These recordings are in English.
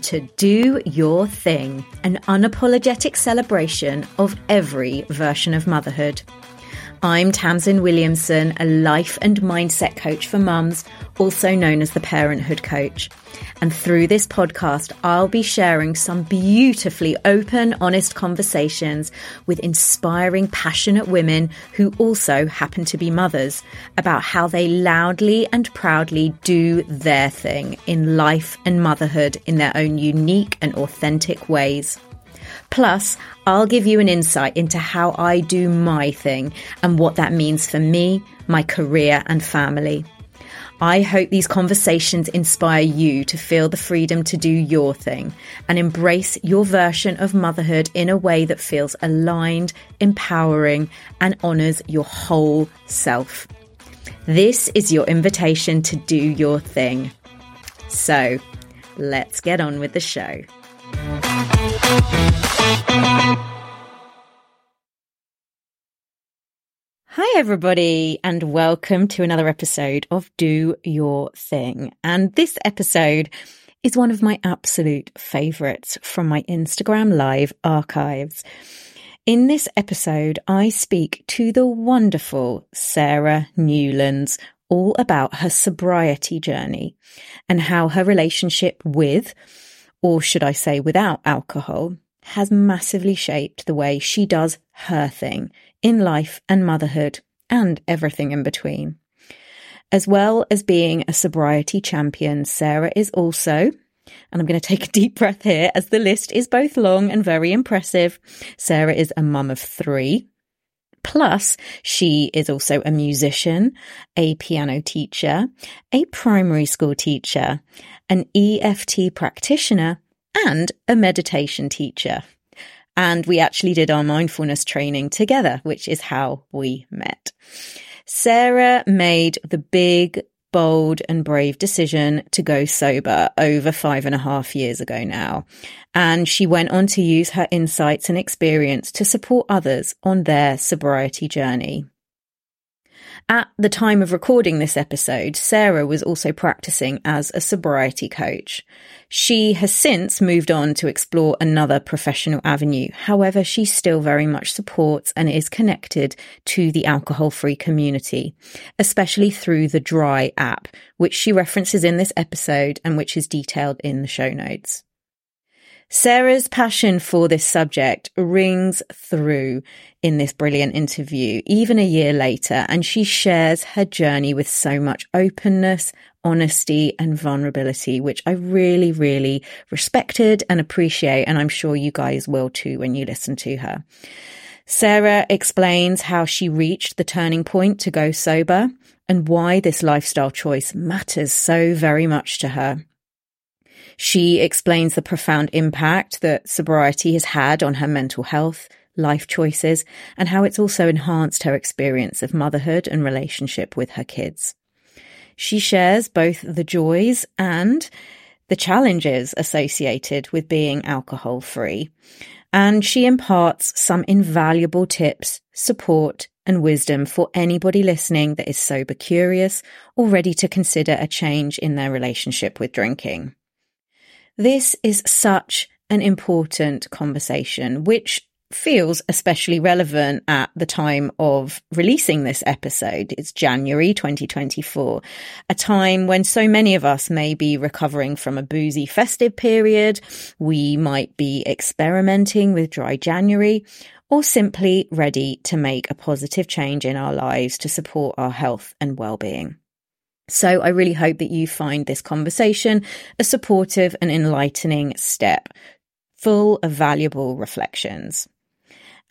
to Do Your Thing, an unapologetic celebration of every version of motherhood. I'm Tamsin Williamson, a life and mindset coach for mums, also known as the Parenthood Coach. And through this podcast, I'll be sharing some beautifully open, honest conversations with inspiring, passionate women who also happen to be mothers about how they loudly and proudly do their thing in life and motherhood in their own unique and authentic ways. Plus, I'll give you an insight into how I do my thing and what that means for me, my career, and family. I hope these conversations inspire you to feel the freedom to do your thing and embrace your version of motherhood in a way that feels aligned, empowering, and honours your whole self. This is your invitation to do your thing. So, let's get on with the show. Hi, everybody, and welcome to another episode of Do Your Thing. And this episode is one of my absolute favorites from my Instagram Live archives. In this episode, I speak to the wonderful Sarah Newlands all about her sobriety journey and how her relationship with, or should I say without alcohol, has massively shaped the way she does her thing in life and motherhood and everything in between. As well as being a sobriety champion, Sarah is also, and I'm going to take a deep breath here as the list is both long and very impressive. Sarah is a mum of three. Plus, she is also a musician, a piano teacher, a primary school teacher, an EFT practitioner, and a meditation teacher. And we actually did our mindfulness training together, which is how we met. Sarah made the big, bold and brave decision to go sober over five and a half years ago now. And she went on to use her insights and experience to support others on their sobriety journey. At the time of recording this episode, Sarah was also practicing as a sobriety coach. She has since moved on to explore another professional avenue. However, she still very much supports and is connected to the alcohol free community, especially through the Dryy app, which she references in this episode and which is detailed in the show notes. Sarah's passion for this subject rings through in this brilliant interview, even a year later, and she shares her journey with so much openness, honesty, and vulnerability, which I really, really respected and appreciate. And I'm sure you guys will too when you listen to her. Sarah explains how she reached the turning point to go sober and why this lifestyle choice matters so very much to her. She explains the profound impact that sobriety has had on her mental health, life choices, and how it's also enhanced her experience of motherhood and relationship with her kids. She shares both the joys and the challenges associated with being alcohol free. And she imparts some invaluable tips, support, and wisdom for anybody listening that is sober curious or ready to consider a change in their relationship with drinking. This is such an important conversation, which feels especially relevant at the time of releasing this episode. It's January 2024, a time when so many of us may be recovering from a boozy festive period. We might be experimenting with dry January or simply ready to make a positive change in our lives to support our health and well-being. So I really hope that you find this conversation a supportive and enlightening step, full of valuable reflections.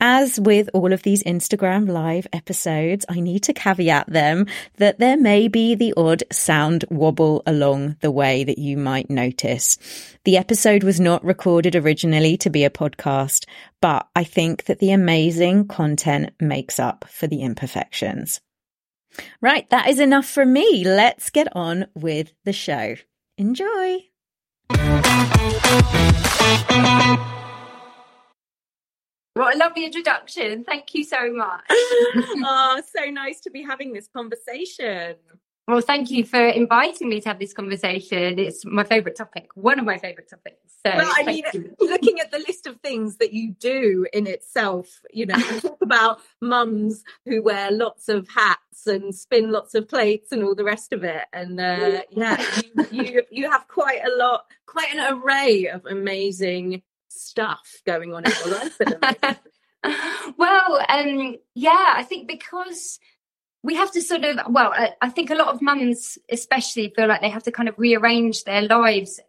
As with all of these Instagram live episodes, I need to caveat them that there may be the odd sound wobble along the way that you might notice. The episode was not recorded originally to be a podcast, but I think that the amazing content makes up for the imperfections. Right, that is enough from me. Let's get on with the show. Enjoy. What a lovely introduction. Thank you so much. oh, so nice to be having this conversation. Well, thank you for inviting me to have this conversation. It's my favourite topic, one of my favourite topics. So, well, I mean, you. looking at the list of things that you do in itself, you know, talk about mums who wear lots of hats and spin lots of plates and all the rest of it. And uh, yeah, you, you you have quite a lot, quite an array of amazing stuff going on in your life at the moment. well, um, yeah, I think because we have to sort of well i think a lot of mums especially feel like they have to kind of rearrange their lives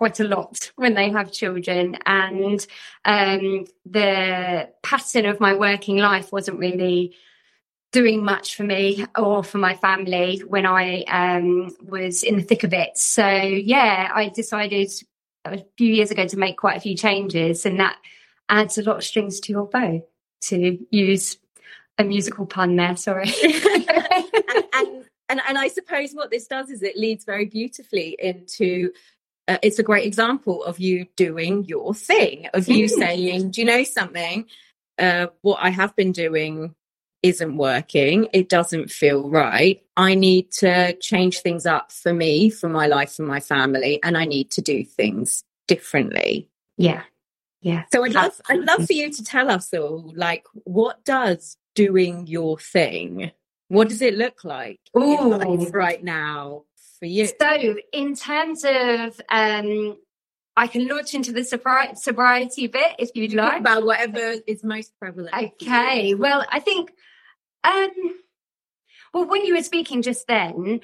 quite a lot when they have children. And um, the pattern of my working life wasn't really doing much for me or for my family when i um, was in the thick of it. So yeah i decided a few years ago to make quite a few changes and that adds a lot of strings to your bow to use a musical pun there, sorry. and, and, and, and I suppose what this does is it leads very beautifully into uh, it's a great example of you doing your thing, of you mm. saying, Do you know something? Uh, what I have been doing isn't working. It doesn't feel right. I need to change things up for me, for my life, for my family, and I need to do things differently. Yeah. Yeah. So I'd love I'd love for you to tell us all like what does doing your thing, what does it look like right now for you? So, in terms of, um, I can launch into the sobri- sobriety bit if you'd like. About whatever is most prevalent. Okay. Well, I think, um, well, when you were speaking just then,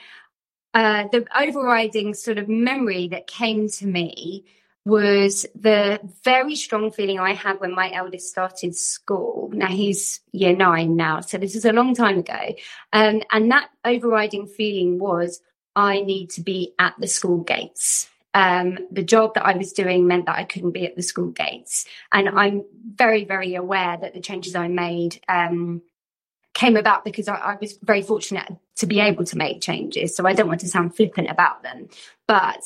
uh, the overriding sort of memory that came to me was the very strong feeling I had when my eldest started school. Now he's year nine now, so this is a long time ago. Um, and that overriding feeling was I need to be at the school gates. Um, the job that I was doing meant that I couldn't be at the school gates. And I'm very, very aware that the changes I made um, came about because I, I, was very fortunate to be able to make changes. So I don't want to sound flippant about them. But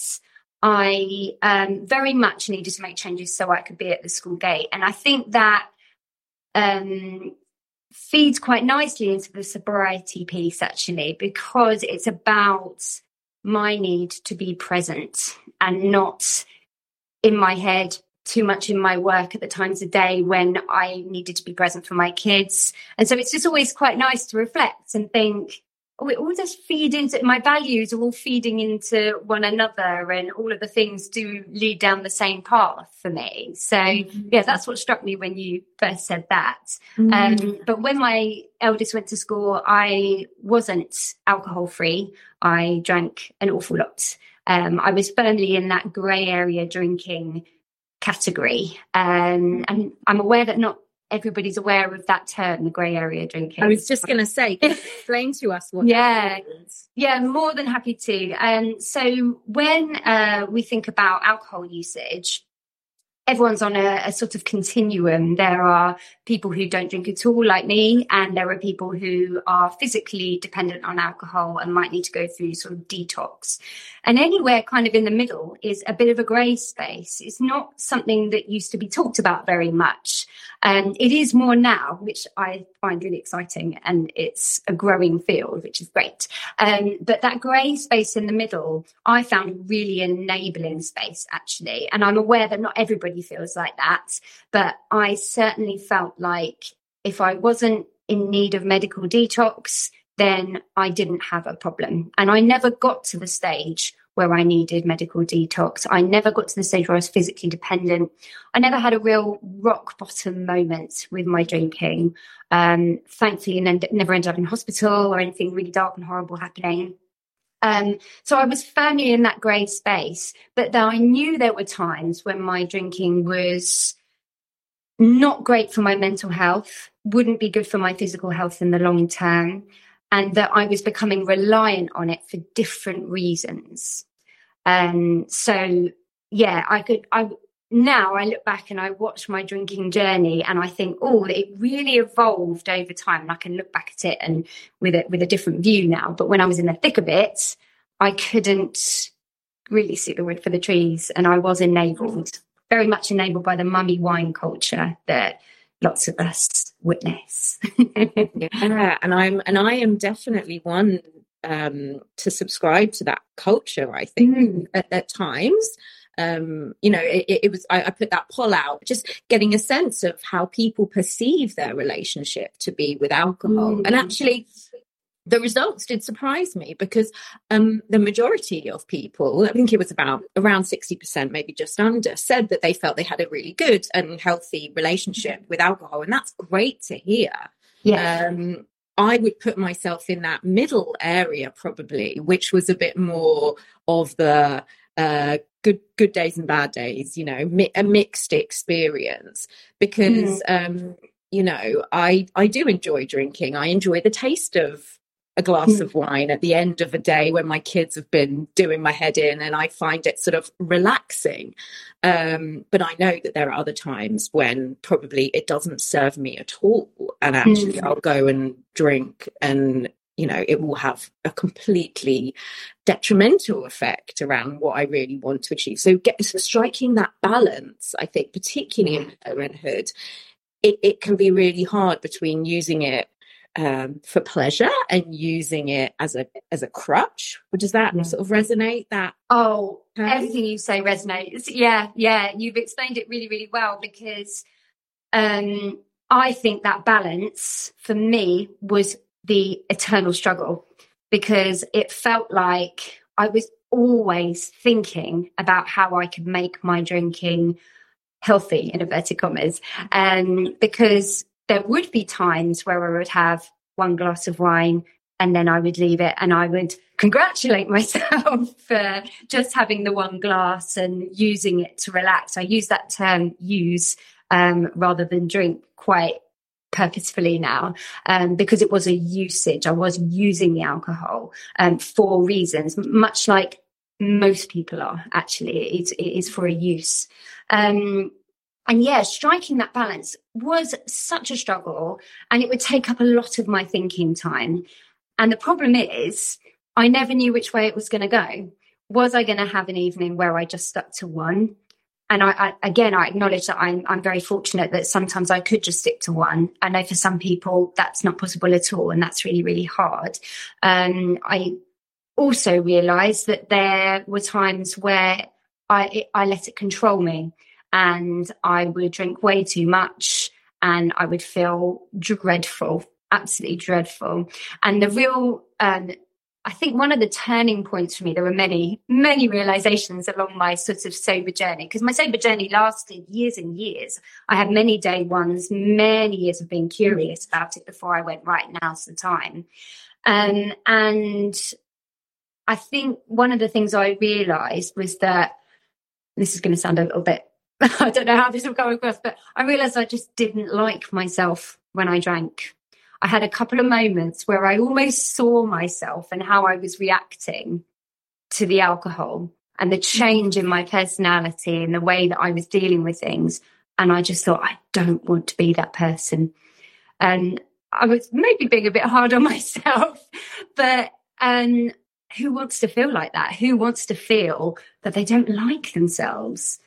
I um, very much needed to make changes so I could be at the school gate. And I think that um, feeds quite nicely into the sobriety piece, actually, because it's about my need to be present and not in my head too much in my work at the times of day when I needed to be present for my kids. And so it's just always quite nice to reflect and think, all just feed into my values are all feeding into one another and all of the things do lead down the same path for me. So mm-hmm. yeah that's what struck me when you first said that. Mm-hmm. um, but when my eldest went to school i wasn't alcohol free i drank an awful lot. Um, i was firmly in that grey area drinking category. Um, and i'm aware that not everybody's aware of that term, the grey area drinking. I was just going to say, explain to us what. yeah, yeah, more than happy to. Um, so when uh, we think about alcohol usage, everyone's on a, a, sort of continuum. There are people who don't drink at all, like me, and there are people who are physically dependent on alcohol and might need to go through sort of detox. And anywhere kind of in the middle is a bit of a grey space. It's not something that used to be talked about very much. And it is more now, which I find really exciting, and it's a growing field, which is great. Um, but that grey space in the middle, I found really enabling space actually. And I'm aware that not everybody feels like that, but I certainly felt like if I wasn't in need of medical detox, then I didn't have a problem. And I never got to the stage where I needed medical detox. I never got to the stage where I was physically dependent. I never had a real rock bottom moment with my drinking. Um, thankfully, and never ended up in hospital or anything really dark and horrible happening. Um, so I was firmly in that grey space, but though I knew there were times when my drinking was not great for my mental health, wouldn't be good for my physical health in the long term and that I was becoming reliant on it for different reasons. Um, so yeah, I could, I, now I look back and I watch my drinking journey and I think, oh, it really evolved over time. And I can look back at it and with it with a different view now. But when I was in the thick of it, I couldn't really see the wood for the trees. And I was enabled, very much enabled by the mummy wine culture that lots of us witness. yeah, and I'm and I am definitely one um, to subscribe to that culture. I think mm. at, at, times. Um, you know, it, it was, I, I, put that poll out, just getting a sense of how people perceive their relationship to be with alcohol. Mm. And actually, the results did surprise me because um, the majority of people, I think it was about around 60%, maybe just under, said that they felt they had a really good and healthy relationship with alcohol. And that's great to hear. Yeah. Um, I would put myself in that middle area probably, which was a bit more of the uh, good good days and bad days, you know, mi- a mixed experience because mm. um, you know I I do enjoy drinking. I enjoy the taste of a glass mm. of wine at the end of a day when my kids have been doing my head in and I find it sort of relaxing. Um, but I know that there are other times when probably it doesn't serve me at all. And actually, mm. I'll go and drink and you know it will have a completely detrimental effect around what i really want to achieve so get so striking that balance i think particularly in parenthood it, it can be really hard between using it um, for pleasure and using it as a as a crutch. Does that yeah. sort of resonate? That oh, everything you say resonates. Yeah, yeah, you've explained it really, really well because um, I think that balance for me was the eternal struggle because it felt like I was always thinking about how I could make my drinking healthy in inverted commas and because there would be times where I would have one glass of wine and then I would leave it and I would congratulate myself for just having the one glass and using it to relax. I use that term use um, rather than drink quite purposefully now um, because it was a usage. I was using the alcohol um, for reasons, much like most people are actually. It, it is for a use. Um, and yeah, striking that balance was such a struggle and it would take up a lot of my thinking time. And the problem is, I never knew which way it was going to go. Was I going to have an evening where I just stuck to one? And I, I, again, I acknowledge that I'm, I'm very fortunate that sometimes I could just stick to one. I know for some people that's not possible at all, and that's really, really hard. Um, I also realised that there were times where I, I let it control me and I would drink way too much and I would feel dreadful, absolutely dreadful. And the real, um, I think one of the turning points for me, there were many, many realizations along my sort of sober journey, because my sober journey lasted years and years. I had many day ones, many years of being curious about it before I went, right, now's the time. Um, and I think one of the things I realized was that this is going to sound a little bit I don't know how this will come across, but I realized I just didn't like myself when I drank. I had a couple of moments where I almost saw myself and how I was reacting to the alcohol and the change in my personality and the way that I was dealing with things. And I just thought, I don't want to be that person. And I was maybe being a bit hard on myself, but um, who wants to feel like that? Who wants to feel that they don't like themselves?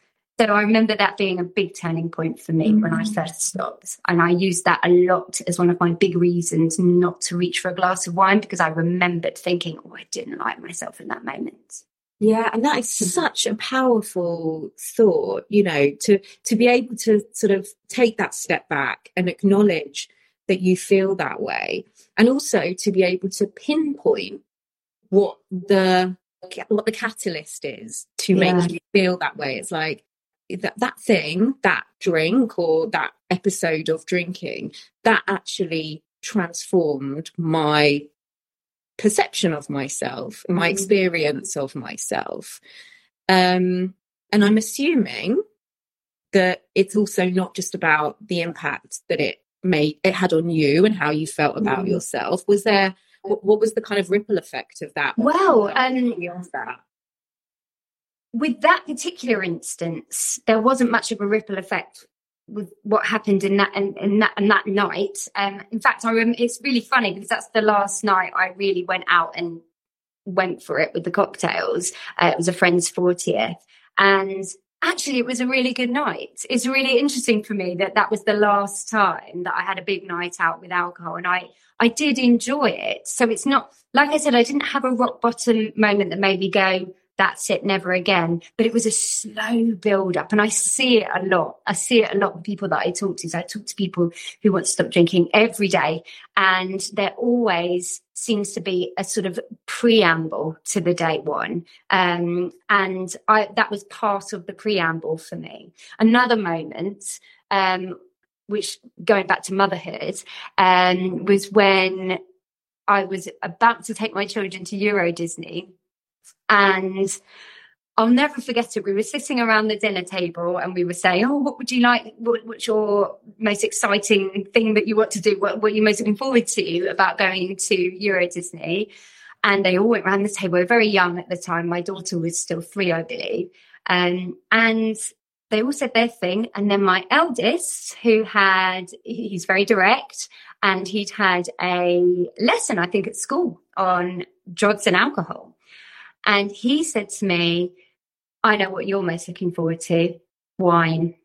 So I remember that being a big turning point for me mm. when I mm. first stopped. And I used that a lot as one of my big reasons not to reach for a glass of wine because I remembered thinking, oh, I didn't like myself in that moment. Yeah, and that is mm. such a powerful thought, you know, to to be able to sort of take that step back and acknowledge that you feel that way. And also to be able to pinpoint what the what the catalyst is to yeah. make you feel that way. It's like that that thing, that drink or that episode of drinking, that actually transformed my perception of myself, my mm. experience of myself. Um, and I'm assuming that it's also not just about the impact that it made it had on you and how you felt about mm. yourself. Was there what, what, was the kind of ripple effect of that? Well, um, that? With that particular instance, there wasn't much of a ripple effect with what happened in that and, in that and that night. Um, in fact, I rem- it's really funny because that's the last night I really went out and went for it with the cocktails. Uh, it was a friend's fortieth, and actually it was a really good night it's really interesting for me that that was the last time that i had a big night out with alcohol and i i did enjoy it so it's not like i said i didn't have a rock bottom moment that made me go that's it, never again. But it was a slow build up. And I see it a lot. I see it a lot with people that I talk to. So I talk to people who want to stop drinking every day. And there always seems to be a sort of preamble to the day one. Um, and I, that was part of the preamble for me. Another moment, um, which going back to motherhood, um, was when I was about to take my children to Euro Disney and I'll never forget it. We were sitting around the dinner table and we were saying, Oh, what would you like? What, what's your most exciting thing that you want to do? What, what are you most looking forward to about going to Euro Disney? And they all went around the table. We were very young at the time. My daughter was still three, I believe. Um, and they all said their thing. And then my eldest, who had, he's very direct and he'd had a lesson, I think, at school on drugs and alcohol. And he said to me, I know what you're most looking forward to wine.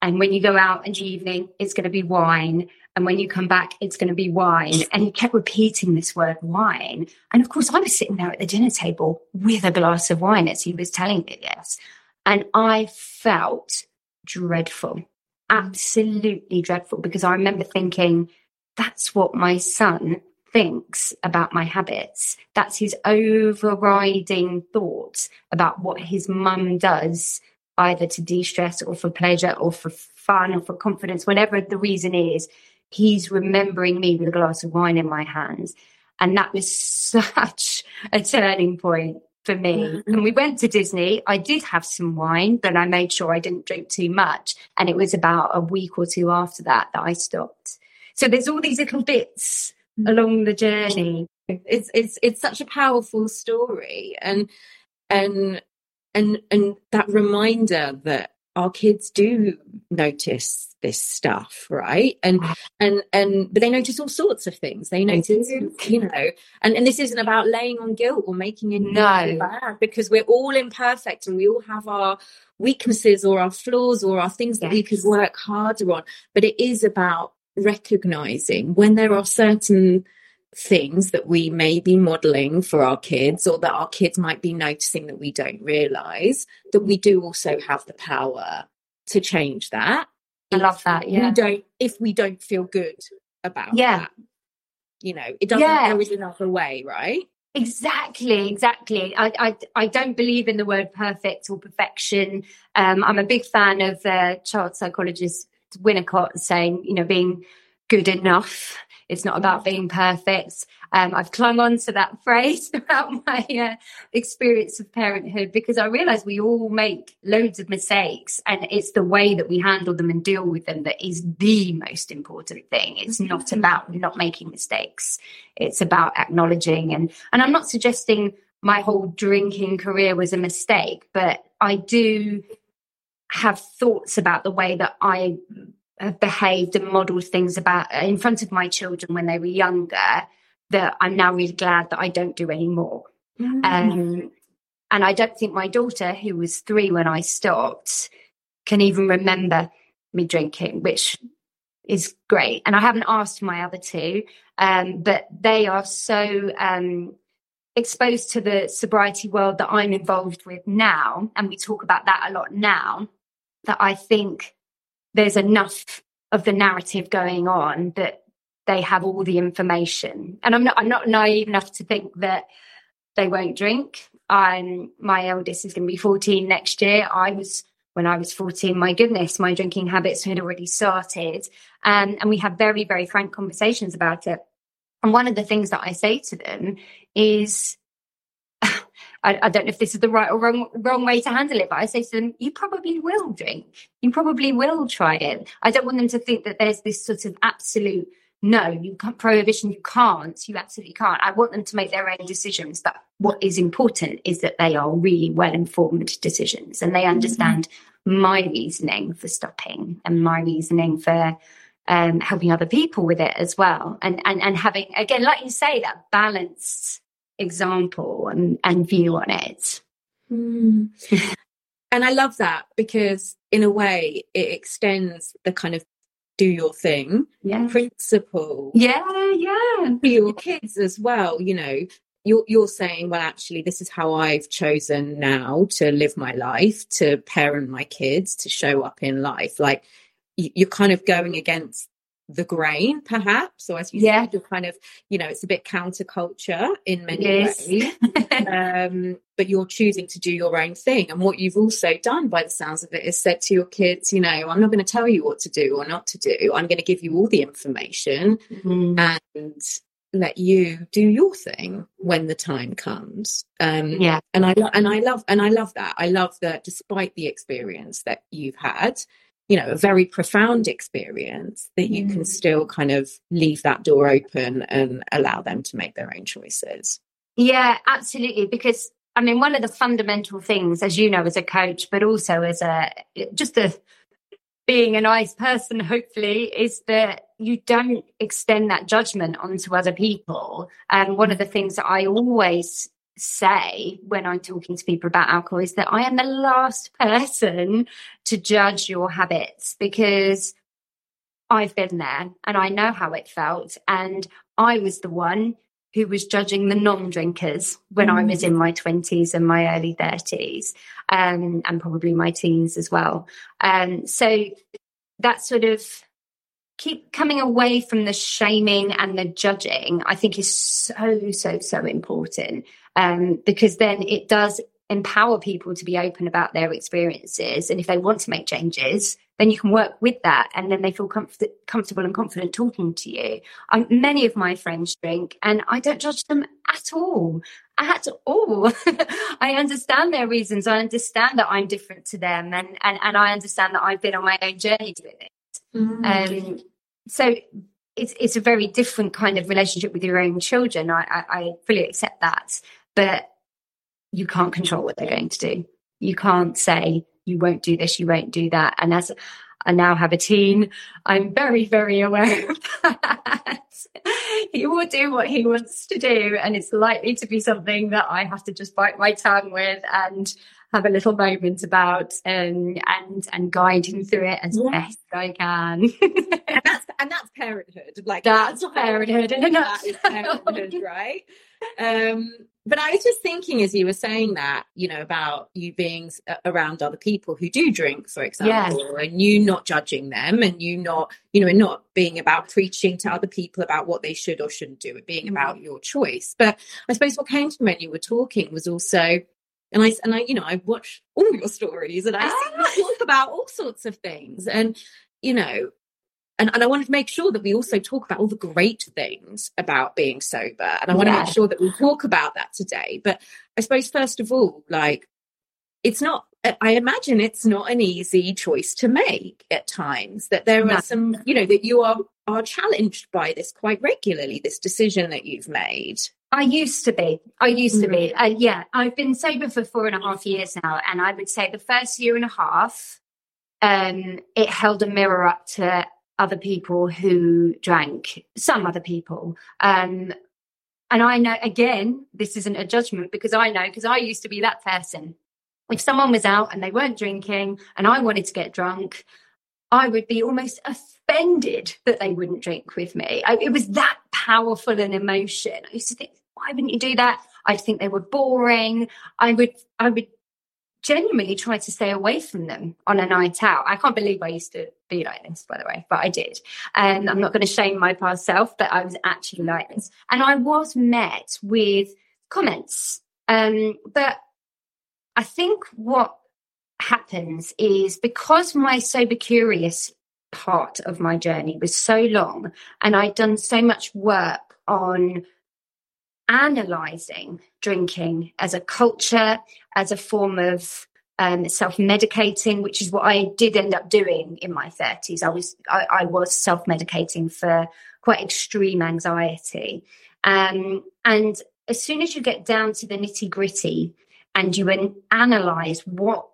And when you go out in the evening, it's going to be wine. And when you come back, it's going to be wine. And he kept repeating this word wine. And of course, I was sitting there at the dinner table with a glass of wine as he was telling me this. And I felt dreadful, absolutely dreadful, because I remember thinking, that's what my son thinks about my habits. That's his overriding thoughts about what his mum does, either to de stress or for pleasure or for fun or for confidence, whatever the reason is. He's remembering me with a glass of wine in my hands. And that was such a turning point for me. Mm-hmm. And we went to Disney. I did have some wine, but I made sure I didn't drink too much. And it was about a week or two after that that I stopped. So there's all these little bits Mm. along the journey. It's it's it's such a powerful story, and and and and that reminder that our kids do notice this stuff right? And and and but they notice all sorts of things. They notice you know and and this isn't about laying on guilt or making it no. bad because we're all imperfect and we all have our weaknesses or our flaws or our things that yes. we could work harder on. But it is about recognizing when there are certain things that we may be modeling for our kids or that our kids might be noticing that we don't realize that we do also have the power to change that i love that yeah we don't if we don't feel good about yeah that. you know it doesn't yeah. there is another way right Exactly, exactly. I, I, I don't believe in the word perfect or perfection. Um, I'm a big fan of uh, child psychologist Winnicott saying, you know, being good enough. It's not about being perfect. Um, I've clung on to that phrase about my uh, experience of parenthood because I realize we all make loads of mistakes and it's the way that we handle them and deal with them that is the most important thing. It's mm-hmm. not about not making mistakes. It's about acknowledging and, and I'm not suggesting my whole drinking career was a mistake, but I do have thoughts about the way that I have behaved and modeled things about in front of my children when they were younger that I'm now really glad that I don't do anymore. Mm. Um, and I don't think my daughter, who was three when I stopped, can even remember me drinking, which is great. And I haven't asked my other two, um, but they are so um, exposed to the sobriety world that I'm involved with now. And we talk about that a lot now that I think there's enough of the narrative going on that they have all the information. And I'm not I'm not naive enough to think that they won't drink. I'm my eldest is going to be 14 next year. I was when I was 14, my goodness, my drinking habits had already started. Um, and we have very, very frank conversations about it. And one of the things that I say to them is I, I, don't know if this is the right or wrong wrong way to handle it, but I say to them, you probably will drink. You probably will try it. I don't want them to think that there's this sort of absolute no, you can't prohibition, you can't, you absolutely can't. I want them to make their own decisions. But what is important is that they are really well informed decisions and they understand mm-hmm. my reasoning for stopping and my reasoning for um, helping other people with it as well. And, and, and having, again, like you say, that balanced example and, and view on it. Mm. and I love that because in a way it extends the kind of do your thing yeah. principle. Yeah, yeah. For your kids as well, you know, you're you're saying, well, actually, this is how I've chosen now to live my life, to parent my kids, to show up in life. Like you're kind of going against the grain, perhaps, or as you yeah. said, you're kind of, you know, it's a bit counterculture in many yes. ways. um, but you're choosing to do your own thing. And what you've also done, by the sounds of it, is said to your kids, you know, I'm not going to tell you what to do or not to do. I'm going to give you all the information mm-hmm. and let you do your thing when the time comes. Um, yeah. And I and I love and I love that. I love that despite the experience that you've had, you know, a very profound experience, that you mm. can still kind of leave that door open and allow them to make their own choices. Yeah, absolutely. Because I mean, one of the fundamental things, as you know, as a coach, but also as a just a being a nice person, hopefully, is that you don't extend that judgment onto other people. And one of the things that I always say when I'm talking to people about alcohol is that I am the last person to judge your habits because I've been there and I know how it felt. And I was the one who was judging the non-drinkers when mm. I was in my 20s and my early 30s um, and probably my teens as well. Um, so that sort of keep coming away from the shaming and the judging, I think is so, so, so important. Um, because then it does empower people to be open about their experiences. And if they want to make changes, then you can work with that. And then they feel comfort- comfortable and confident talking to you. Um, many of my friends drink and I don't judge them at all. At all. I understand their reasons. I understand that I'm different to them and, and, and I understand that I've been on my own journey doing it. Mm. Um, so it's it's a very different kind of relationship with your own children. I, I, I fully accept that, but you can't control what they're going to do. You can't say you won't do this, you won't do that. And as I now have a teen, I'm very, very aware of that. he will do what he wants to do, and it's likely to be something that I have to just bite my tongue with and have a little moment about um, and and guide him through it as yeah. best I can. and that's and that's parenthood. Like that's, that's parenthood in a nutshell. parenthood, right? Um, but I was just thinking as you were saying that, you know, about you being around other people who do drink, for example, and you not judging them and you not, you know, not being about preaching to other people about what they should or shouldn't do, it being mm-hmm. about your choice. But I suppose what came to me when you were talking was also and I and I, you know, I watch all your stories and I ah. talk about all sorts of things. And, you know, and, and I wanted to make sure that we also talk about all the great things about being sober. And I want yeah. to make sure that we talk about that today. But I suppose first of all, like it's not I imagine it's not an easy choice to make at times. That there no. are some, you know, that you are are challenged by this quite regularly. This decision that you've made. I used to be. I used mm-hmm. to be. Uh, yeah, I've been sober for four and a half years now, and I would say the first year and a half, um, it held a mirror up to other people who drank. Some other people. Um, and I know again, this isn't a judgment because I know because I used to be that person. If someone was out and they weren't drinking, and I wanted to get drunk, I would be almost offended that they wouldn't drink with me. I, it was that powerful an emotion. I used to think, why wouldn't you do that? I'd think they were boring. I would, I would genuinely try to stay away from them on a night out. I can't believe I used to be like this, by the way, but I did. And I'm not going to shame my past self, but I was actually like this. And I was met with comments. Um, but I think what happens is because my sober curious part of my journey was so long and I'd done so much work on analyzing drinking as a culture, as a form of um, self-medicating, which is what I did end up doing in my 30s. I was I, I was self-medicating for quite extreme anxiety, um, and as soon as you get down to the nitty gritty and you analyze what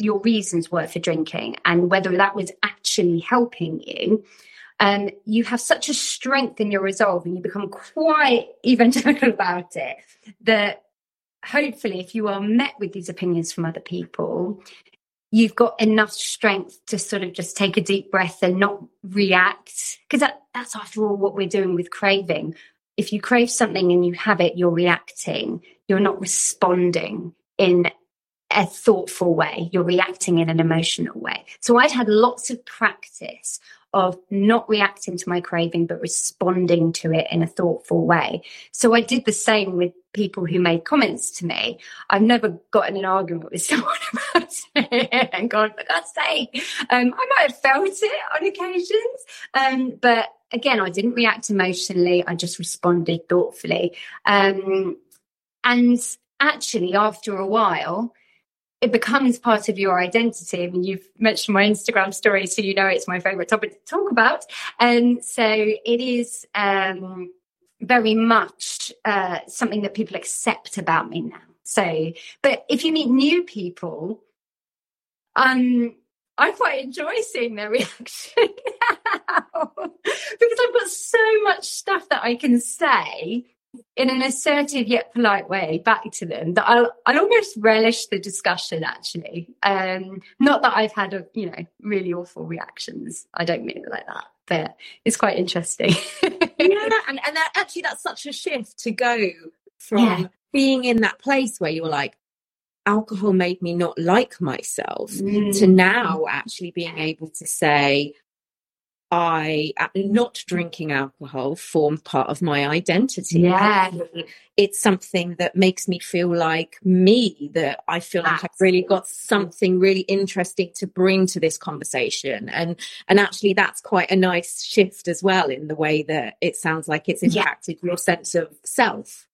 your reasons were for drinking and whether that was actually helping you, um, you have such a strength in your resolve and you become quite evangelical about it that hopefully if you are met with these opinions from other people you've got enough strength to sort of just take a deep breath and not react. Because that, that's after all what we're doing with craving. If you crave something and you have it, you're reacting, you're not responding in a thoughtful way, you're reacting in an emotional way. So I'd had lots of practice of not reacting to my craving, but responding to it in a thoughtful way. So I did the same with people who made comments to me. I've never gotten an argument with someone about it and gone, for God's sake. Um, I might have felt it on occasions. Um, but again, I didn't react emotionally. I just responded thoughtfully. Um, and actually, after a while, it becomes part of your identity. I mean, you've mentioned my Instagram story, so you know it's my favorite topic to talk about. And so it is um, very much uh, something that people accept about me now. So, but if you meet new people, um, I quite enjoy seeing their reaction now because I've got so much stuff that I can say in an assertive yet polite way back to them that I'll, I'll almost relish the discussion actually. Um, not that I've had a, you know, really awful reactions. I don't mean it like that, but it's quite interesting. yeah, and, and that, actually that's such a shift to go from yeah. being in that place where you're like, alcohol made me not like myself mm. to now actually being able to say, I not drinking alcohol formed part of my identity. Yeah. It's something that makes me feel like me, that I feel like I've really got something really interesting to bring to this conversation. And and actually that's quite a nice shift as well in the way that it sounds like it's impacted yeah. your sense of self.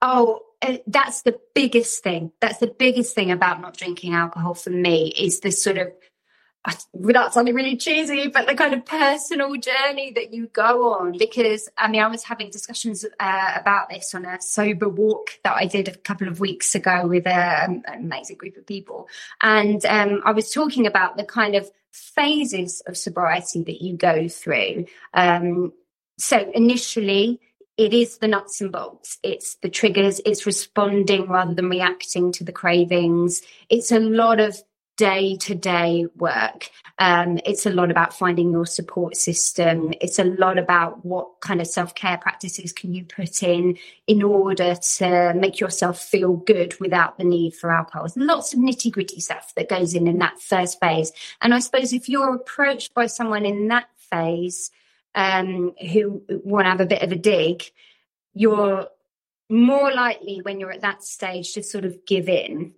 Oh, uh, that's the biggest thing. That's the biggest thing about not drinking alcohol for me is this sort of without sounding really cheesy, but the kind of personal journey that you go on. Because I mean, I was having discussions uh, about this on a sober walk that I did a couple of weeks ago with a, um, an amazing group of people, and um, I was talking about the kind of phases of sobriety that you go through. Um, so initially. It is the nuts and bolts. It's the triggers. It's responding rather than reacting to the cravings. It's a lot of day to day work. Um, it's a lot about finding your support system. It's a lot about what kind of self care practices can you put in in order to make yourself feel good without the need for alcohol. There's lots of nitty gritty stuff that goes in in that first phase. And I suppose if you're approached by someone in that phase um, who want to have a bit of a dig, you're more likely when you're at that stage to sort of give in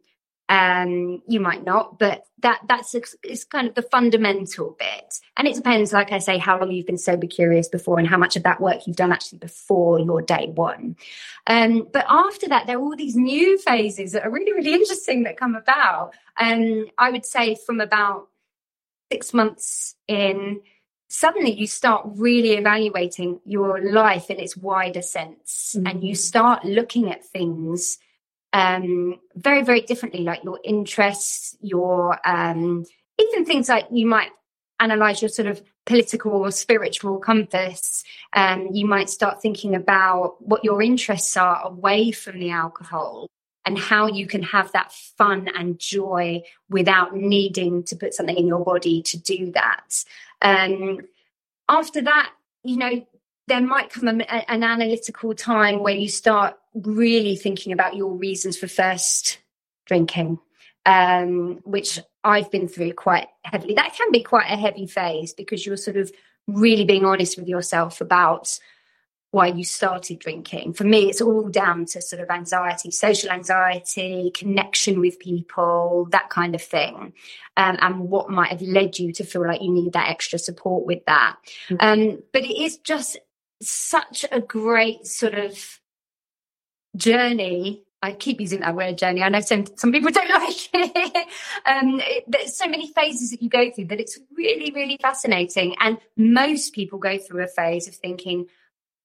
um you might not but that that's is kind of the fundamental bit. And it depends like i say how long you've been sober curious before and how much of that work you've done actually before your day one. Um but after that there are all these new phases that are really really interesting that come about. And um, i would say from about six months in suddenly you start really evaluating your life in its wider sense. Mm-hmm. and you start looking at things um, very, very differently, like your interests, your um, even things like you might analyze your sort of political or spiritual compass. Um, you might start thinking about what your interests are away from the alcohol and how you can have that fun and joy without needing to put something in your body to do that. Um, after that, you know, there might come a, an analytical time where you start really thinking about your reasons for first drinking, um, which I've been through quite heavily. That can be quite a heavy phase because you're sort of really being honest with yourself about why you started drinking. For me, it's all down to sort of anxiety, social anxiety, connection with people, that kind of thing, um, and what might have led you to feel like you need that extra support with that. Mm-hmm. Um, but it is just such a great sort of journey. I keep using that word journey. I know some some people don't like it. um, it. There's so many phases that you go through that it's really, really fascinating. And most people go through a phase of thinking,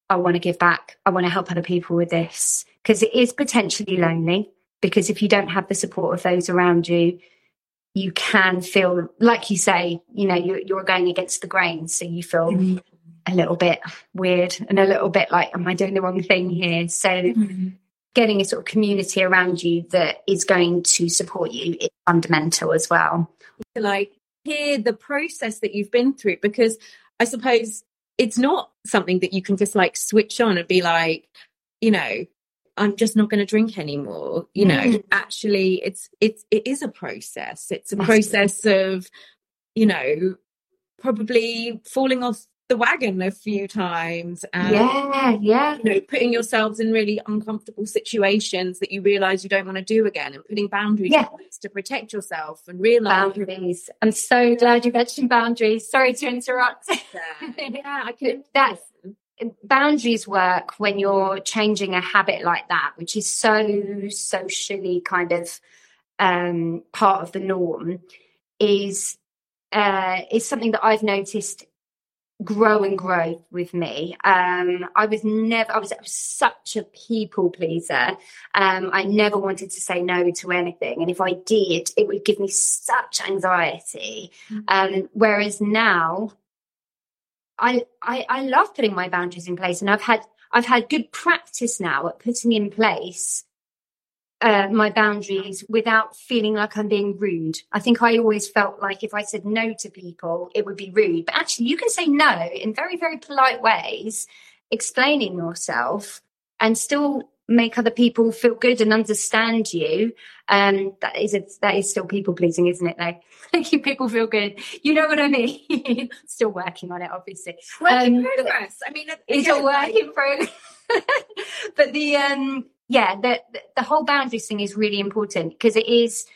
I want to give back. I want to help other people with this because it is potentially lonely. Because if you don't have the support of those around you, you can feel like you say, you know, you're, you're going against the grain. So you feel mm-hmm a little bit weird and a little bit like, am I doing the wrong thing here? So mm-hmm. Getting a sort of community around you that is going to support you is fundamental as well. Like hear the process that you've been through because I suppose it's not something that you can just like switch on and be like, you know, I'm just not going to drink anymore. You know, mm. actually it's it's it is a process. It's a process of, you know, probably falling off the wagon a few times and yeah yeah. you know putting yourselves in really uncomfortable situations that you realize you don't want to do again and putting boundaries yeah. to protect yourself and realize boundaries. I'm so glad you mentioned boundaries. Sorry to interrupt. Yeah, yeah i could that boundaries work when you're changing a habit like that which is so socially kind of um part of the norm is uh, is something that I've noticed grow and grow with me. Um, I was never, I was, I was such a people pleaser. Um, I never wanted to say no to anything. And if I did, it would give me such anxiety. Mm-hmm. Um, whereas now, I, I, I love putting my boundaries in place and I've had, I've had good practice now at putting in place uh, my boundaries without feeling like I'm being rude. I think I always felt like if I said no to people, it would be rude. But actually, you can say no in very, very polite ways, explaining yourself and still make other people feel good and understand you. Um, that is a, that is still people pleasing, isn't it? Though making people feel good. You know what I mean? still working on it, obviously. Work um, progress. I mean, it's a work in progress. but the um yeah, the, the whole boundaries thing is really important because it is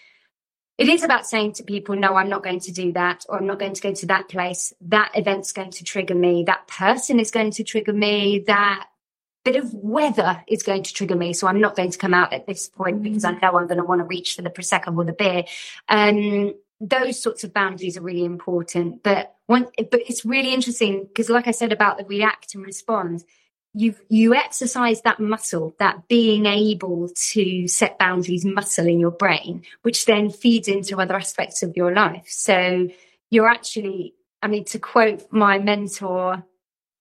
it is about saying to people, no, I'm not going to do that, or I'm not going to go to that place. That event's going to trigger me. That person is going to trigger me. That bit of weather is going to trigger me. So I'm not going to come out at this point because I know I'm going to want to reach for the Prosecco or the beer. Um, those sorts of boundaries are really important. But one, but it's really interesting because, like I said about the react and respond, you you exercise that muscle, that being able to set boundaries muscle in your brain, which then feeds into other aspects of your life. So you're actually, I mean, to quote my mentor,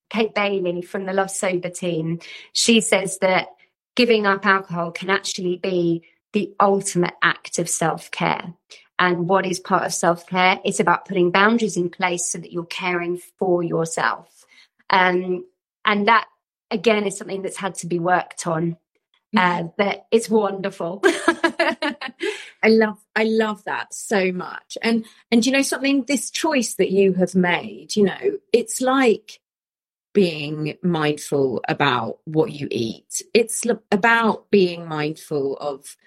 Kate Bailey from the Love Sober team, she says that giving up alcohol can actually be the ultimate act of self care. And what is part of self care? It's about putting boundaries in place so that you're caring for yourself. Um, and that again is something that's had to be worked on. Uh, but it's wonderful. I love I love that so much. And and you know something this choice that you have made, you know, it's like being mindful about what you eat. It's about being mindful of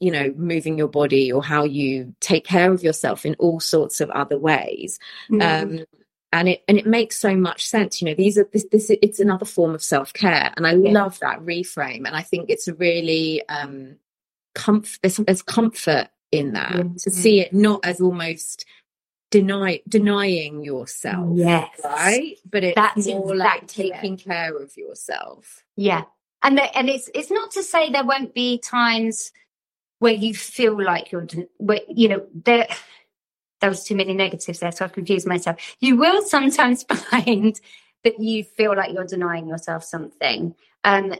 you know moving your body or how you take care of yourself in all sorts of other ways. Mm. Um and it and it makes so much sense you know these are this this it's another form of self-care. And i yeah. love that reframe. And i think it's a really um comfort there's, there's comfort in that. Mm-hmm. to see it not as almost deny denying yourself yes. right? But it's That's more exactly like taking it. care of yourself. Yeah. And the, and it's it's not to say there won't be times where you feel like you're where, you know there there was too many negatives there, so I've confused myself. You will sometimes find that you feel like you're denying yourself something. Um,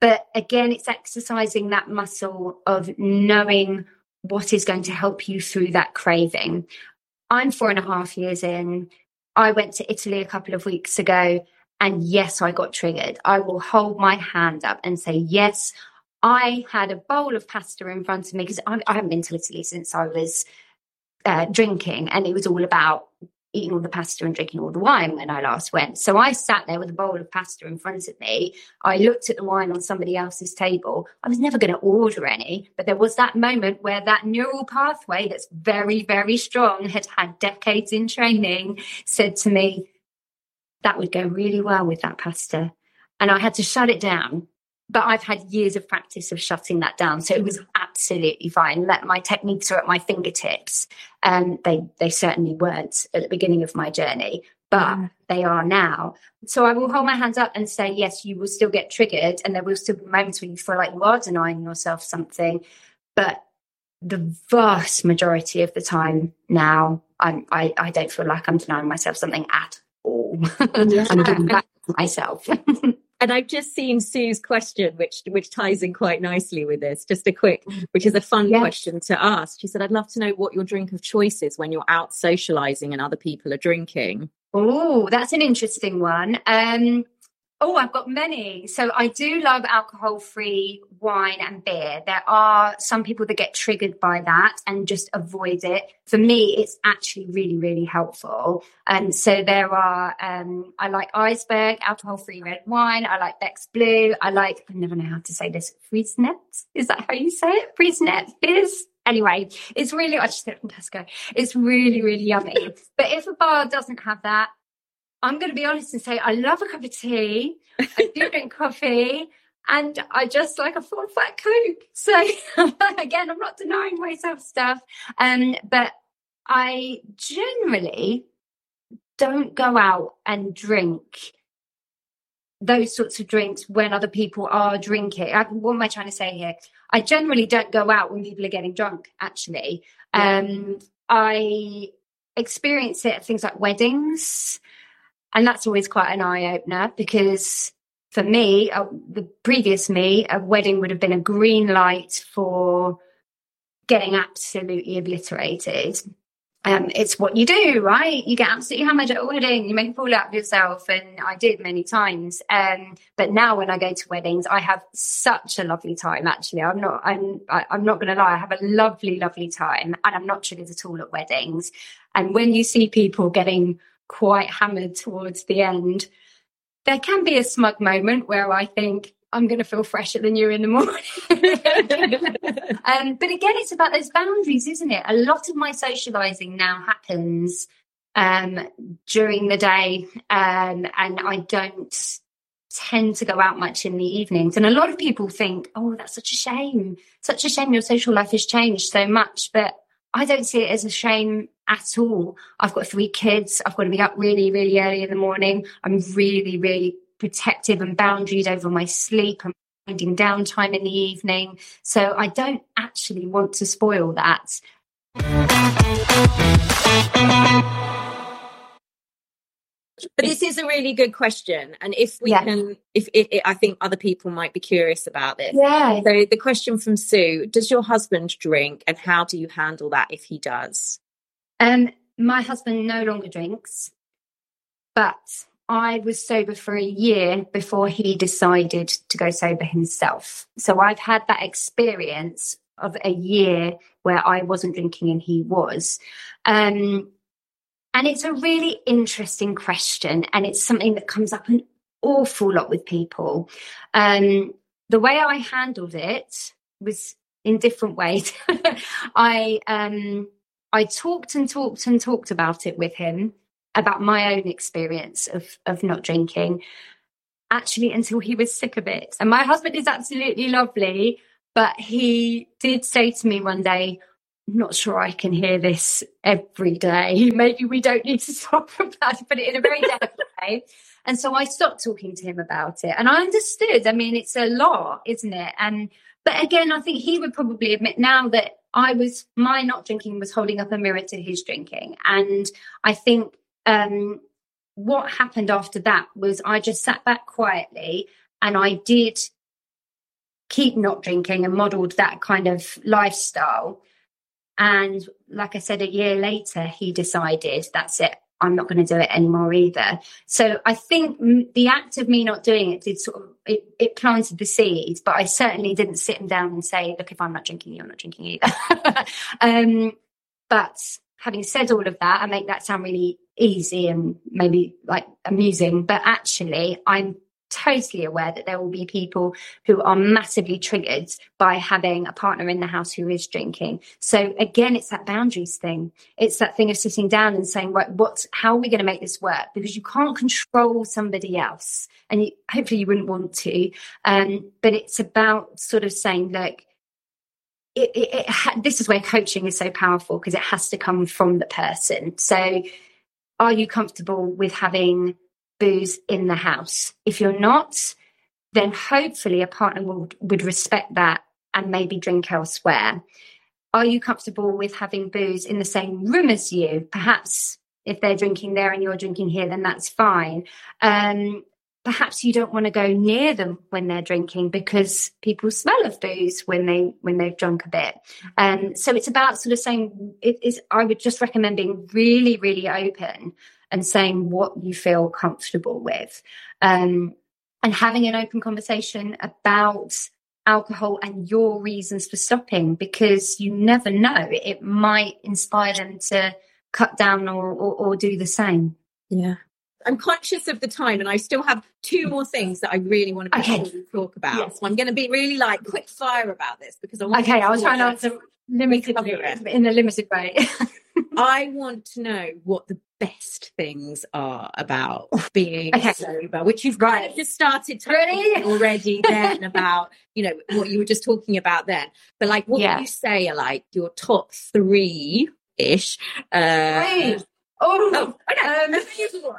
but again, it's exercising that muscle of knowing what is going to help you through that craving. I'm four and a half years in. I went to Italy a couple of weeks ago, and yes, I got triggered. I will hold my hand up and say, yes, I had a bowl of pasta in front of me because I, I haven't been to Italy since I was uh, drinking, and it was all about eating all the pasta and drinking all the wine when I last went. So I sat there with a bowl of pasta in front of me. I looked at the wine on somebody else's table. I was never going to order any, but there was that moment where that neural pathway that's very, very strong, had had decades in training, said to me, that would go really well with that pasta. And I had to shut it down but I've had years of practice of shutting that down. So it was absolutely fine. That my techniques are at my fingertips. And um, they they certainly weren't at the beginning of my journey, but mm. they are now. So I will hold my hands up and say, yes, you will still get triggered, and there will still be moments when you feel like you are denying yourself something. But the vast majority of the time now, I'm, I I don't feel like I'm denying myself something at all. Yeah. I'm giving back to myself. And I've just seen Sue's question, which which ties in quite nicely with this. Just a quick, which is a fun yes. question to ask. She said, "I'd love to know what your drink of choice is when you're out socialising and other people are drinking." Oh, that's an interesting one. Um, Oh, I've got many. So I do love alcohol free wine and beer. There are some people that get triggered by that and just avoid it. For me, it's actually really, really helpful. And um, so there are, um, I like Eisberg, alcohol free red wine. I like Beck's Blue. I like, I never know how to say this, Freixenet. Is that how you say it? Freixenet Fizz. Anyway, it's really, I just said from Tesco. It's really, really yummy. But if a bar doesn't have that, I'm going to be honest and say I love a cup of tea. I do drink coffee. And I just like a full fat Coke. So again, I'm not denying myself stuff. Um, but I generally don't go out and drink those sorts of drinks when other people are drinking. I, what am I trying to say here? I generally don't go out when people are getting drunk, actually. Um, I experience it at things like weddings. And that's always quite an eye opener because for me, uh, the previous me, a wedding would have been a green light for getting absolutely obliterated. Um, it's what you do, right? You get absolutely hammered at a wedding. You make a fool out of yourself, and I did many times. Um, but now, when I go to weddings, I have such a lovely time. Actually, I'm not. I'm. I, am i am not going to lie. I have a lovely, lovely time, and I'm not triggered at all at weddings. And when you see people getting quite hammered towards the end, there can be a smug moment where I think, I'm going to feel fresher than you in the morning. um, but again, it's about those boundaries, isn't it? A lot of my socializing now happens um, during the day, um, and I don't tend to go out much in the evenings. And a lot of people think, oh, that's such a shame. Such a shame your social life has changed so much. But I don't see it as a shame at all. I've got three kids. I've got to be up really, really early in the morning. I'm really, really protective and boundaried over my sleep. I'm finding downtime in the evening. So I don't actually want to spoil that. But this is a really good question, and if we yeah. can, if it, it, I think other people might be curious about this. Yeah. So the question from Sue: Does your husband drink, and how do you handle that if he does? Um, my husband no longer drinks, but I was sober for a year before he decided to go sober himself. So I've had that experience of a year where I wasn't drinking and he was. Um, and it's a really interesting question, and it's something that comes up an awful lot with people. Um, the way I handled it was in different ways. I um, I talked and talked and talked about it with him about my own experience of of not drinking, actually until he was sick of it. And my husband is absolutely lovely, but he did say to me one day, not sure I can hear this every day. Maybe we don't need to talk about it, but in a very delicate way. And so I stopped talking to him about it. And I understood. I mean, it's a lot, isn't it? And, but again, I think he would probably admit now that I was, my not drinking was holding up a mirror to his drinking. And I think, um, what happened after that was I just sat back quietly and I did keep not drinking and modeled that kind of lifestyle and like I said, a year later, he decided that's it. I'm not going to do it anymore either. So I think the act of me not doing it did sort of it, it planted the seeds, but I certainly didn't sit him down and say, "Look, if I'm not drinking, you're not drinking either." um, but having said all of that, I make that sound really easy and maybe like amusing, but actually, I'm totally aware that there will be people who are massively triggered by having a partner in the house who is drinking. So again, it's that boundaries thing. It's that thing of sitting down and saying, right, what's, how are we going to make this work? Because you can't control somebody else and you, hopefully you wouldn't want to. Um, but it's about sort of saying, look, it, it, it ha- this is where coaching is so powerful because it has to come from the person. So are you comfortable with having booze in the house. If you're not, then hopefully a partner will, would respect that and maybe drink elsewhere. Are you comfortable with having booze in the same room as you? Perhaps if they're drinking there and you're drinking here, then that's fine. Um, perhaps you don't want to go near them when they're drinking because people smell of booze when they when they've drunk a bit um, so it's about sort of saying it is i would just recommend being really really open and saying what you feel comfortable with um, and having an open conversation about alcohol and your reasons for stopping because you never know it might inspire them to cut down or, or, or do the same yeah I'm conscious of the time, and I still have two more things that I really want to okay. talk about. Yes. So I'm going to be really like quick fire about this because I want. Okay, I was trying to answer limited in a limited way. I want to know what the best things are about being okay. sober, which you've right. kind of just started talking already then about, you know, what you were just talking about then. But like, what yeah. you say are like your top three ish? Uh, Oh, oh okay. Um,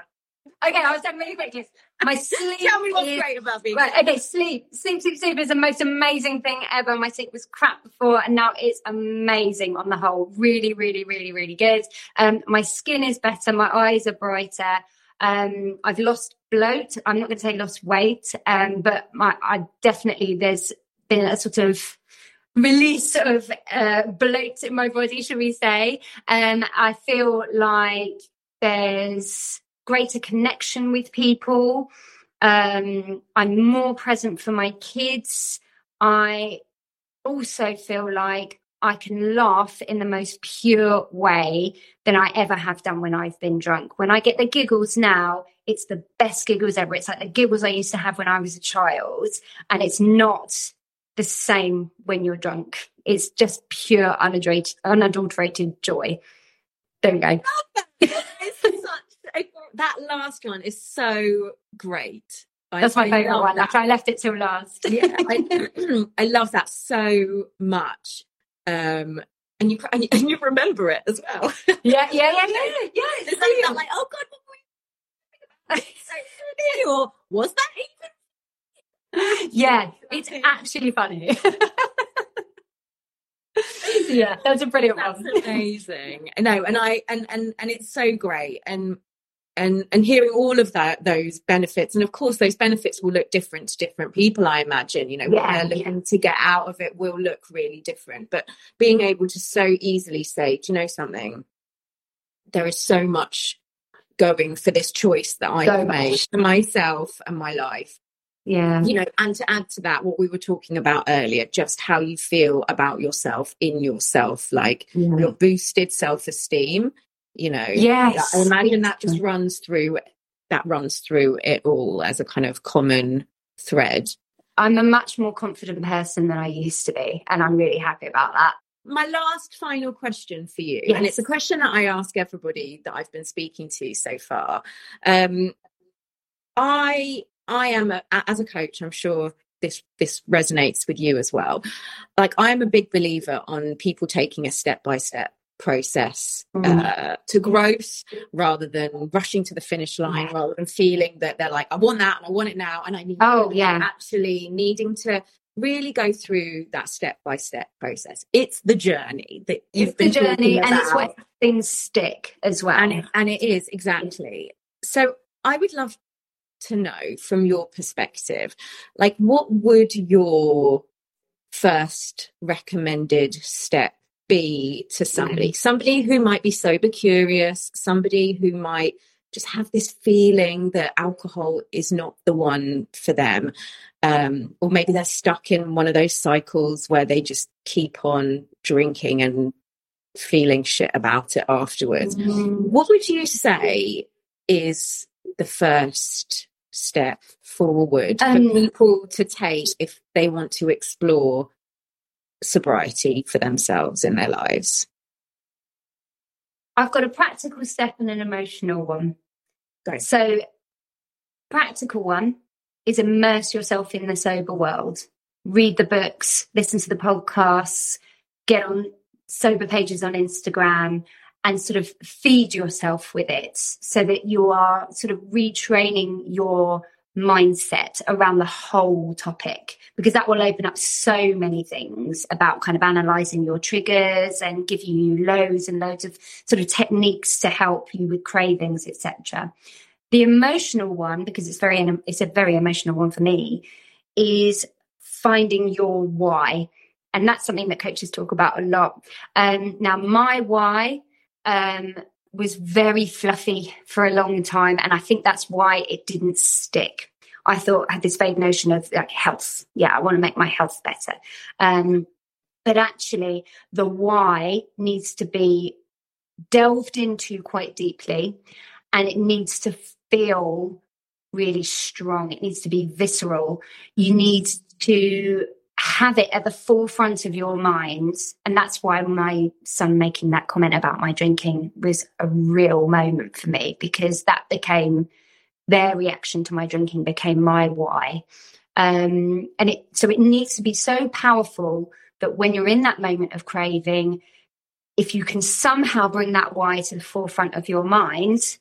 Okay, I was done really quickly. My sleep. Tell me what's is, great about being. Right, okay, sleep. Sleep, sleep, sleep is the most amazing thing ever. My sleep was crap before, and now it's amazing on the whole. Really, really, really, really good. Um, my skin is better. My eyes are brighter. Um, I've lost bloat. I'm not going to say lost weight, um, but my, I definitely there's been a sort of release of uh, bloat in my body, should we say? Um, I feel like there's greater connection with people. Um, I'm more present for my kids. I also feel like I can laugh in the most pure way than I ever have done when I've been drunk. When I get the giggles now, it's the best giggles ever. It's like the giggles I used to have when I was a child. And it's not the same when you're drunk. It's just pure unadulterated, unadulterated joy. We go. That last one is so great. That's I, my favourite one. That. I left it till last. yeah, I, I love that so much. Um, and you and you, and you remember it as well. Yeah, yeah, yeah, yeah, yeah. It's like, like, oh god, what were you? or was that even? Yeah, it's actually funny. yeah, that's a brilliant that's one. Amazing. No, and I and and and it's so great. And and and hearing all of that those benefits and of course those benefits will look different to different people i imagine you know yeah, what they're looking yeah. to get out of it will look really different but being able to so easily say do you know something there is so much going for this choice that i so made for myself and my life yeah you know and to add to that what we were talking about earlier just how you feel about yourself in yourself like yeah. your boosted self-esteem you know yes i imagine that just runs through that runs through it all as a kind of common thread. I'm a much more confident person than i used to be and i'm really happy about that. My last final question for you yes. and it's a question that i ask everybody that i've been speaking to so far. Um i i am a, as a coach i'm sure this this resonates with you as well. Like i'm a big believer on people taking a step by step process mm. uh, to growth rather than rushing to the finish line yeah. rather than feeling that they're like i want that and i want it now and i need oh yeah. actually needing to really go through that step by step process. It's the journey that it's the journey and it's where things stick as well. And it, and it is exactly. So i would love to know from your perspective like what would your first recommended step be to somebody, somebody who might be sober curious, somebody who might just have this feeling that alcohol is not the one for them. Um, or maybe they're stuck in one of those cycles where they just keep on drinking and feeling shit about it afterwards. Mm. What would you say is the first step forward um, for people to take if they want to explore sobriety for themselves in their lives? I've got a practical step and an emotional one. Great. So, practical one is immerse yourself in the sober world. Read the books, listen to the podcasts, get on sober pages on Instagram, and sort of feed yourself with it so that you are sort of retraining your mindset around the whole topic because that will open up so many things about kind of analyzing your triggers and give you loads and loads of sort of techniques to help you with cravings etc The emotional one, because it's very it's a very emotional one for me, is finding your why. And that's something that coaches talk about a lot. Um, now, my why um, was very fluffy for a long time. And I think that's why it didn't stick. I thought I had this vague notion of like health. Yeah, I want to make my health better. Um, but actually, the why needs to be delved into quite deeply and it needs to feel really strong. It needs to be visceral. You need to have it at the forefront of your mind. And that's why my son making that comment about my drinking was a real moment for me because that became their reaction to my drinking became my why. Um, and it, so it needs to be so powerful that when you're in that moment of craving, if you can somehow bring that why to the forefront of your mind,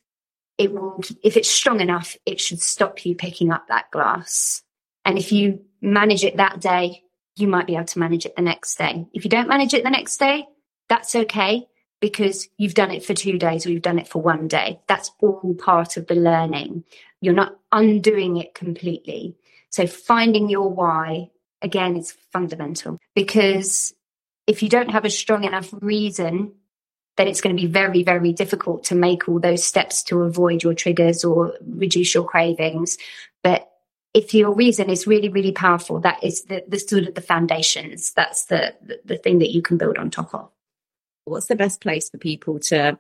it will, if it's strong enough, it should stop you picking up that glass. And if you manage it that day, you might be able to manage it the next day. If you don't manage it the next day, that's okay because you've done it for two days or you've done it for one day. That's all part of the learning. You're not undoing it completely. So finding your why again is fundamental because if you don't have a strong enough reason, then it's going to be very, very difficult to make all those steps to avoid your triggers or reduce your cravings. But if your reason is really, really powerful, that is the, the sort of the foundations. That's the, the, the thing that you can build on top of. What's the best place for people to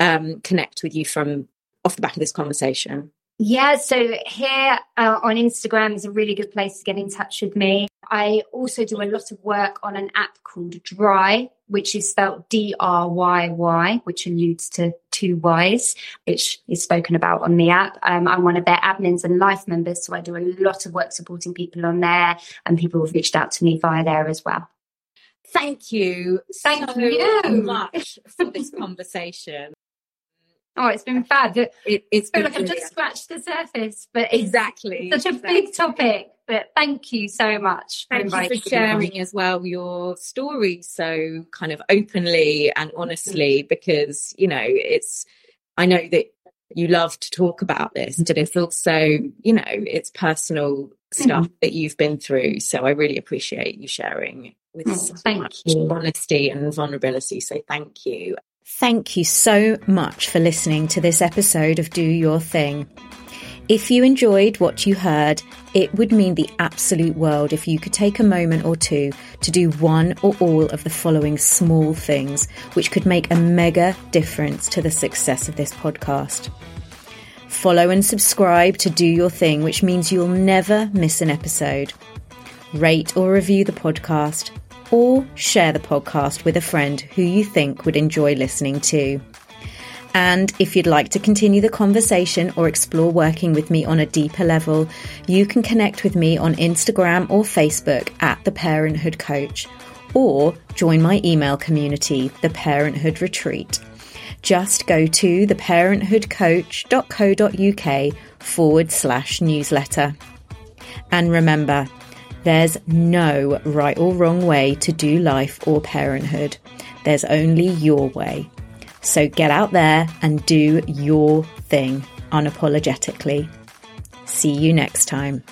um, connect with you from off the back of this conversation? Yeah, so here uh, on Instagram is a really good place to get in touch with me. I also do a lot of work on an app called Dryy, which is spelled D R Y Y, which alludes to two Y's, which is spoken about on the app. Um, I'm one of their admins and life members, so I do a lot of work supporting people on there, and people have reached out to me via there as well. Thank you. Thank you so you much for this conversation. Oh, it's been fab. It, it's been like I've just scratched the surface, but exactly such a exactly. big topic. But thank you so much. Thank you for sharing as well your story so kind of openly and honestly, because you know it's. I know that you love to talk about this, but it's also you know it's personal stuff mm-hmm. that you've been through. So I really appreciate you sharing with oh, so much you. honesty and vulnerability. So thank you. Thank you so much for listening to this episode of Do Your Thing. If you enjoyed what you heard, it would mean the absolute world if you could take a moment or two to do one or all of the following small things, which could make a mega difference to the success of this podcast. Follow and subscribe to Do Your Thing, which means you'll never miss an episode. Rate or review the podcast or share the podcast with a friend who you think would enjoy listening to. And if you'd like to continue the conversation or explore working with me on a deeper level, you can connect with me on Instagram or Facebook at The Parenthood Coach or join my email community, The Parenthood Retreat. Just go to theparenthoodcoach.co.uk forward slash newsletter. And remember, there's no right or wrong way to do life or parenthood. There's only your way. So get out there and do your thing unapologetically. See you next time.